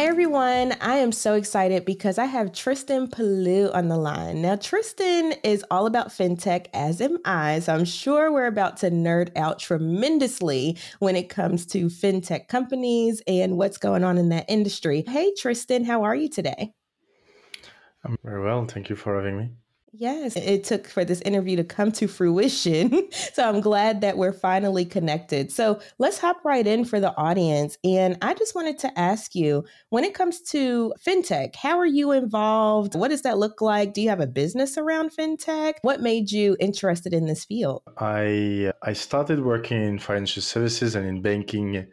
Hey everyone, I am so excited because I have Tristan Pelloux on the line. Now, Tristan is all about fintech, as am I, so I'm sure we're about to nerd out tremendously when it comes to fintech companies and what's going on in that industry. Hey Tristan, how are you today? I'm very well. Thank you for having me. Yes, it took for this interview to come to fruition. so I'm glad that we're finally connected. So let's hop right in for the audience. And I just wanted to ask you when it comes to fintech, how are you involved? What does that look like? Do you have a business around fintech? What made you interested in this field? I I started working in financial services and in banking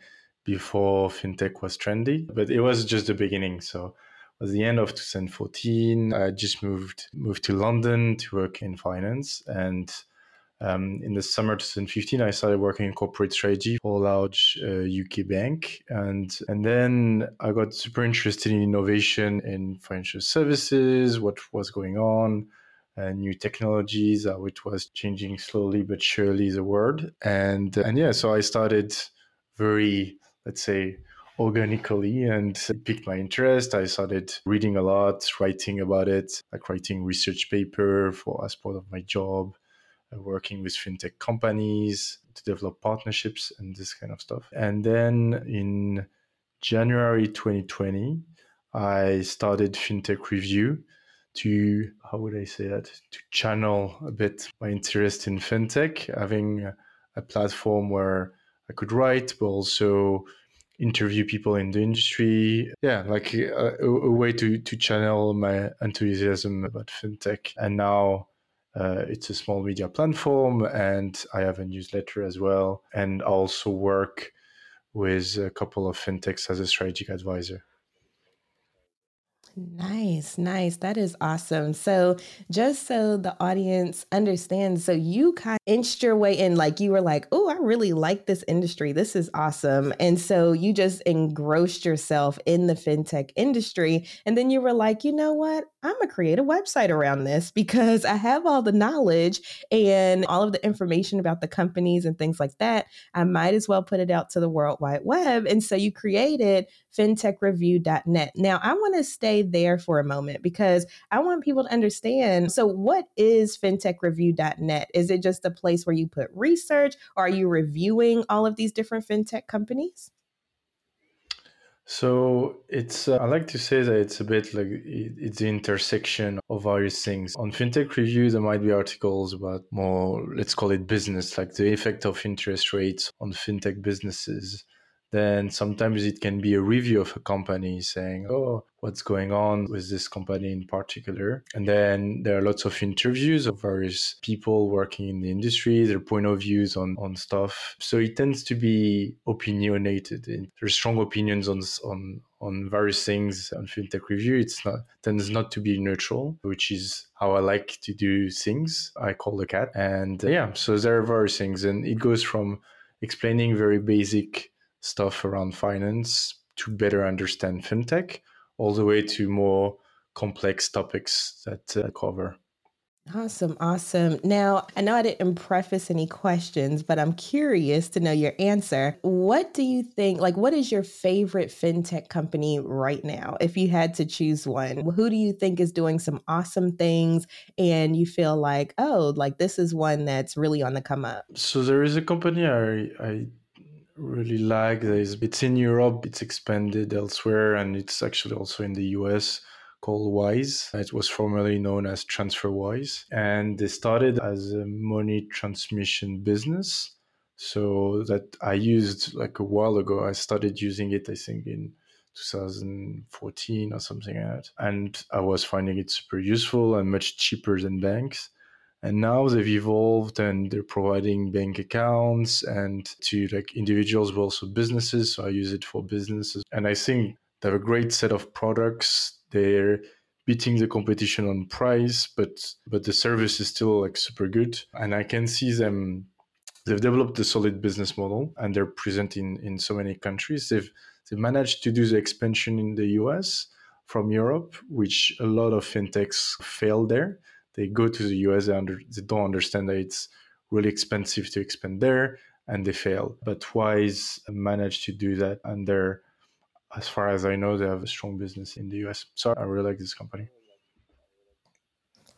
before fintech was trendy, but it was just the beginning. So was the end of 2014. I just moved moved to London to work in finance, and um, in the summer 2015, I started working in corporate strategy for a large uh, UK bank, and and then I got super interested in innovation in financial services, what was going on. New technologies, uh, which was changing slowly but surely the world, and and yeah, so I started very, let's say, organically and it piqued my interest. I started reading a lot, writing about it, like writing research paper for as part of my job, uh, working with fintech companies to develop partnerships and this kind of stuff. And then in January 2020, I started Fintech Review to how would I say that to channel a bit my interest in fintech, having a platform where I could write, but also interview people in the industry. Yeah, like a, a, way to to channel my enthusiasm about fintech. And now uh, it's a small media platform, and I have a newsletter as well, and I also work with a couple of fintechs as a strategic advisor. Nice, nice. That is awesome. So, just so the audience understands, so you kind of inched your way in, like you were like, oh, I really like this industry. This is awesome. And so you just engrossed yourself in the fintech industry. And then you were like, you know what? I'm going to create a website around this because I have all the knowledge and all of the information about the companies and things like that. I might as well put it out to the World Wide Web. And so you created fintechreview.net. Now, I want to stay there for a moment because I want people to understand. So, what is fintechreview.net? Is it just a place where you put research? Or are you reviewing all of these different fintech companies? So it's uh, I like to say that it's a bit like it's the intersection of various things. On fintech review, there might be articles about more let's call it business, like the effect of interest rates on fintech businesses then sometimes it can be a review of a company saying, oh, what's going on with this company in particular. And then there are lots of interviews of various people working in the industry, their point of views on, on stuff. So it tends to be opinionated. There's strong opinions on, on, on various things on fintech review. It's not tends not to be neutral, which is how I like to do things. I call the cat. And yeah, so there are various things. And it goes from explaining very basic stuff around finance to better understand fintech, all the way to more complex topics that uh, cover. Awesome, awesome. Now, I know I didn't preface any questions, but I'm curious to know your answer. What do you think, like, what is your favorite fintech company right now? If you had to choose one, who do you think is doing some awesome things and you feel like, oh, like this is one that's really on the come up? So, there is a company I, I really like. This. It's in Europe, it's expanded elsewhere, and it's actually also in the US called Wise. It was formerly known as TransferWise. And they started as a money transmission business. So that I used like a while ago. I started using it, I think, in 2014 or something like that. And I was finding it super useful and much cheaper than banks. And now they've evolved and they're providing bank accounts and to like individuals, but also businesses. So I use it for businesses. And I think they have a great set of products. They're beating the competition on price, but but the service is still like super good. And I can see them they've developed a solid business model and they're present in, in so many countries. They've they've managed to do the expansion in the US from Europe, which a lot of fintechs fail there. They go to the US, they, under, they don't understand that it's really expensive to expand there, and they fail. But Wise managed to do that, and they're, as far as I know, they have a strong business in the US. So I really like this company.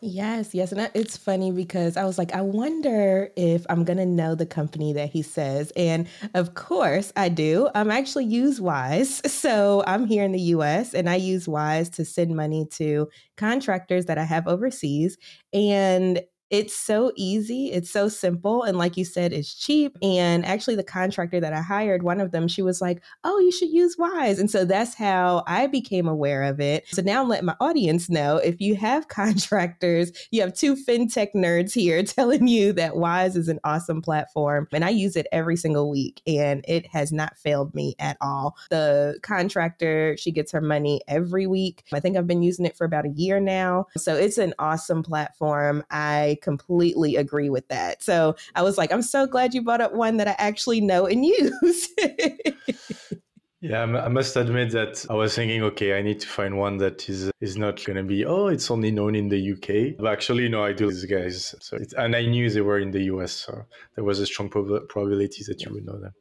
Yes, yes. And it's funny because I was like, I wonder if I'm going to know the company that he says. And of course, I do. Um, I'm actually use Wise. So I'm here in the US and I use Wise to send money to contractors that I have overseas. And it's so easy. It's so simple. And like you said, it's cheap. And actually, the contractor that I hired, one of them, she was like, Oh, you should use Wise. And so that's how I became aware of it. So now I'm letting my audience know if you have contractors, you have two fintech nerds here telling you that Wise is an awesome platform. And I use it every single week and it has not failed me at all. The contractor, she gets her money every week. I think I've been using it for about a year now. So it's an awesome platform. I completely agree with that. So I was like, I'm so glad you brought up one that I actually know and use. Yeah, I must admit that I was thinking, okay, I need to find one that is is not going to be, oh, it's only known in the UK. But actually, no, I do these guys. So and I knew they were in the US, so there was a strong prob- probability that you would know them.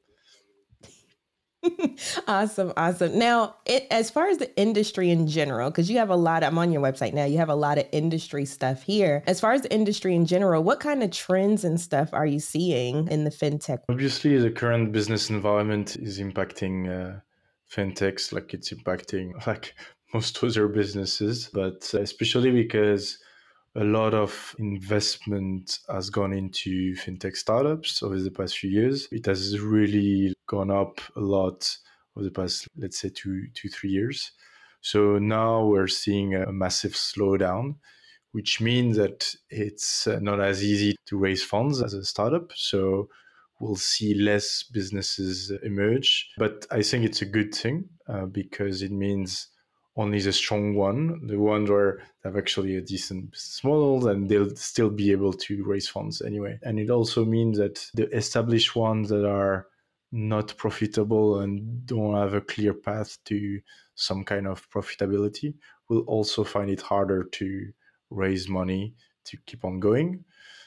awesome, awesome. Now, it, as far as the industry in general, because you have a lot, I'm on your website now, you have a lot of industry stuff here. As far as the industry in general, what kind of trends and stuff are you seeing in the fintech? Obviously, the current business environment is impacting uh, fintechs like it's impacting like most other businesses, but uh, especially because a lot of investment has gone into fintech startups over the past few years. It has really gone up a lot over the past, let's say, two, two, three years. So now we're seeing a massive slowdown, which means that it's uh, not as easy to raise funds as a startup. So we'll see less businesses emerge. But I think it's a good thing uh, because it means only the strong one, the ones where they have actually a decent business model, and they'll still be able to raise funds anyway. And it also means that the established ones that are not profitable and don't have a clear path to some kind of profitability will also find it harder to raise money to keep on going.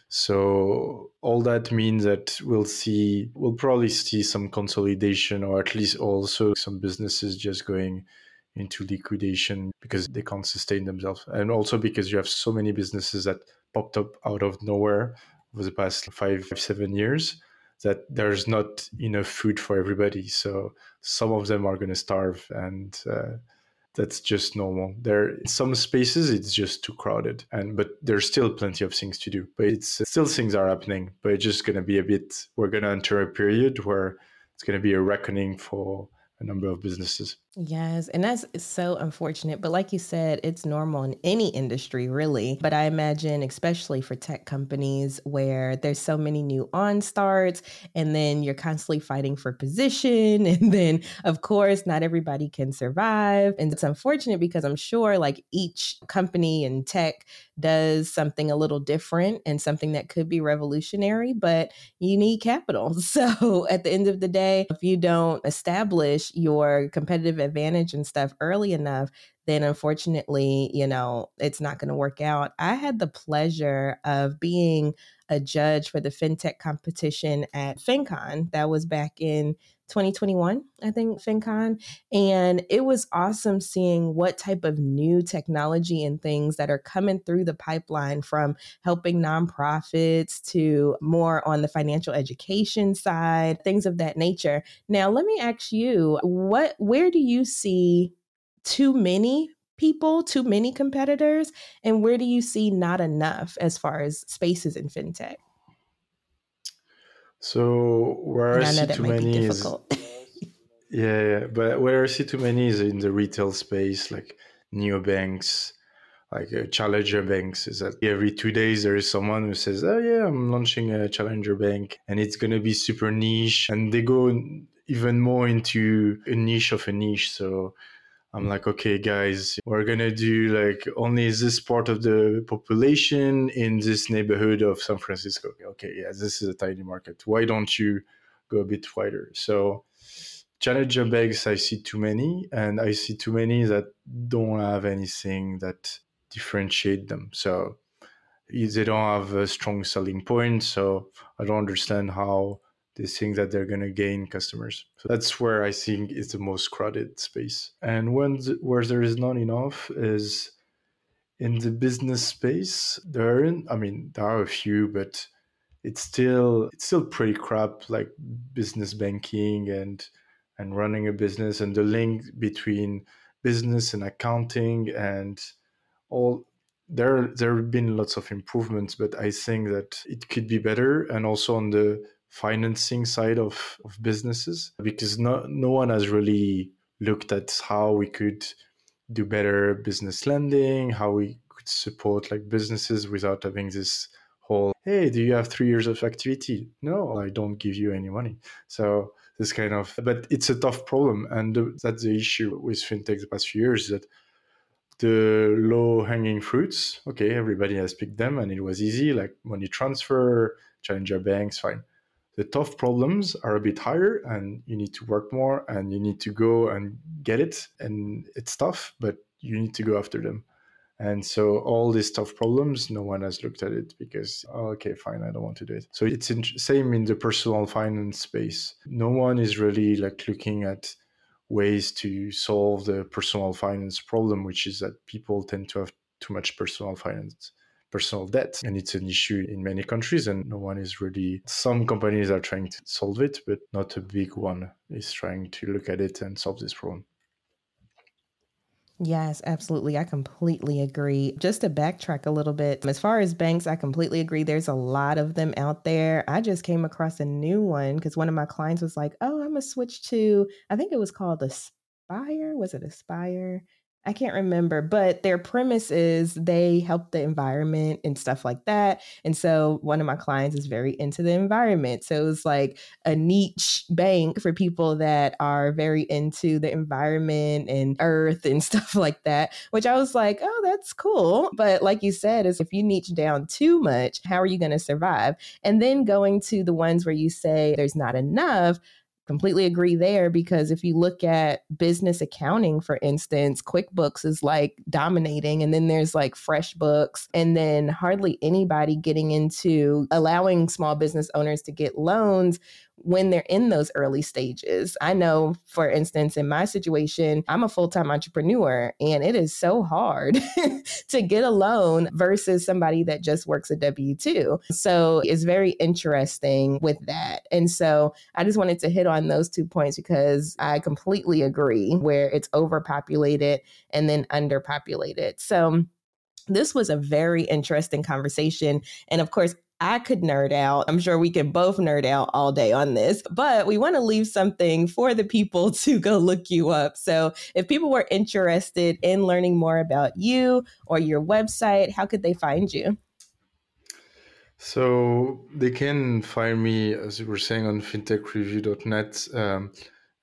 So all that means that we'll see, we'll probably see some consolidation, or at least also some businesses just going into liquidation because they can't sustain themselves. And also because you have so many businesses that popped up out of nowhere over the past five, seven years that there's not enough food for everybody. So some of them are going to starve and uh, that's just normal. There some spaces it's just too crowded and but there's still plenty of things to do. But it's still things are happening, but it's just going to be a bit we're going to enter a period where it's going to be a reckoning for a number of businesses. Yes, and that's so unfortunate. But like you said, it's normal in any industry, really. But I imagine, especially for tech companies where there's so many new on starts, and then you're constantly fighting for position. And then, of course, not everybody can survive. And it's unfortunate because I'm sure like each company in tech does something a little different and something that could be revolutionary, but you need capital. So at the end of the day, if you don't establish your competitive advantage and stuff early enough, then unfortunately, you know, it's not going to work out. I had the pleasure of being a judge for the fintech competition at FinCon. That was back in 2021, I think, FinCon. And it was awesome seeing what type of new technology and things that are coming through the pipeline from helping nonprofits to more on the financial education side, things of that nature. Now, let me ask you, what where do you see too many people, too many competitors, and where do you see not enough as far as spaces in fintech? So where I, I see too many is yeah, yeah, but where I see too many is in the retail space, like neobanks, like uh, challenger banks. Is that every two days there is someone who says, "Oh yeah, I'm launching a challenger bank, and it's gonna be super niche," and they go even more into a niche of a niche. So I'm like, okay, guys, we're gonna do like only this part of the population in this neighborhood of San Francisco. Okay, yeah, this is a tiny market. Why don't you go a bit wider? So challenger banks, I see too many, and I see too many that don't have anything that differentiate them. So they don't have a strong selling point. So I don't understand how they think that they're going to gain customers. So that's where I think it's the most crowded space. And when where there is not enough is in the business space. There aren't. I mean, there are a few, but it's still it's still pretty crap. Like business banking and and running a business and the link between business and accounting and all there there have been lots of improvements but i think that it could be better and also on the financing side of, of businesses because no, no one has really looked at how we could do better business lending how we could support like businesses without having this whole hey do you have three years of activity? No i don't give you any money. So this kind of but it's a tough problem and that's the issue with fintech the past few years that the low hanging fruits okay everybody has picked them and it was easy like money transfer challenger banks fine the tough problems are a bit higher and you need to work more and you need to go and get it and it's tough but you need to go after them and so all these tough problems, no one has looked at it because, oh, okay, fine, I don't want to do it. So it's in, same in the personal finance space. No one is really like looking at ways to solve the personal finance problem, which is that people tend to have too much personal finance personal debt and it's an issue in many countries and no one is really some companies are trying to solve it but not a big one is trying to look at it and solve this problem Yes, absolutely. I completely agree. Just to backtrack a little bit, as far as banks, I completely agree. There's a lot of them out there. I just came across a new one because one of my clients was like, oh, I'm going to switch to, I think it was called Aspire. Was it Aspire? I can't remember, but their premise is they help the environment and stuff like that. And so one of my clients is very into the environment. So it's like a niche bank for people that are very into the environment and earth and stuff like that, which I was like, oh, that's cool. But like you said, is if you niche down too much, how are you going to survive? And then going to the ones where you say there's not enough, completely agree there because if you look at business accounting, for instance, QuickBooks is like dominating, and then there's like FreshBooks, and then hardly anybody getting into allowing small business owners to get loans when they're in those early stages. I know, for instance, in my situation, I'm a full time entrepreneur and it is so hard to get a loan versus somebody that just works a W 2. So it's very interesting with that. And so I just wanted to hit on those two points because I completely agree where it's overpopulated and then underpopulated. So this was a very interesting conversation. And of course, I could nerd out. I'm sure we can both nerd out all day on this, but we want to leave something for the people to go look you up. So if people were interested in learning more about you or your website, how could they find you? So they can find me, as you were saying, on fintechreview.net. Um,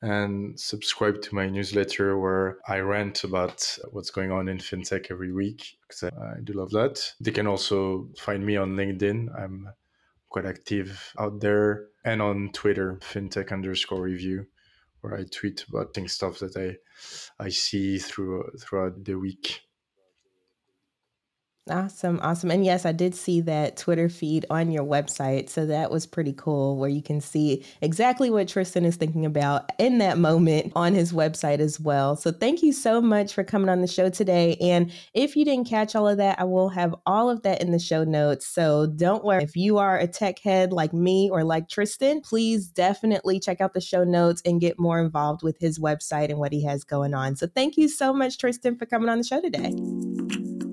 and subscribe to my newsletter where I rant about what's going on in fintech every week because I, do love that. They can also find me on LinkedIn. I'm quite active out there and on Twitter, fintech underscore review, where I tweet about things stuff that I I see through throughout the week. Awesome, awesome. And yes, I did see that Twitter feed on your website. So that was pretty cool where you can see exactly what Tristan is thinking about in that moment on his website as well. So thank you so much for coming on the show today. And if you didn't catch all of that, I will have all of that in the show notes. So don't worry. If you are a tech head like me or like Tristan, please definitely check out the show notes and get more involved with his website and what he has going on. So thank you so much, Tristan, for coming on the show today.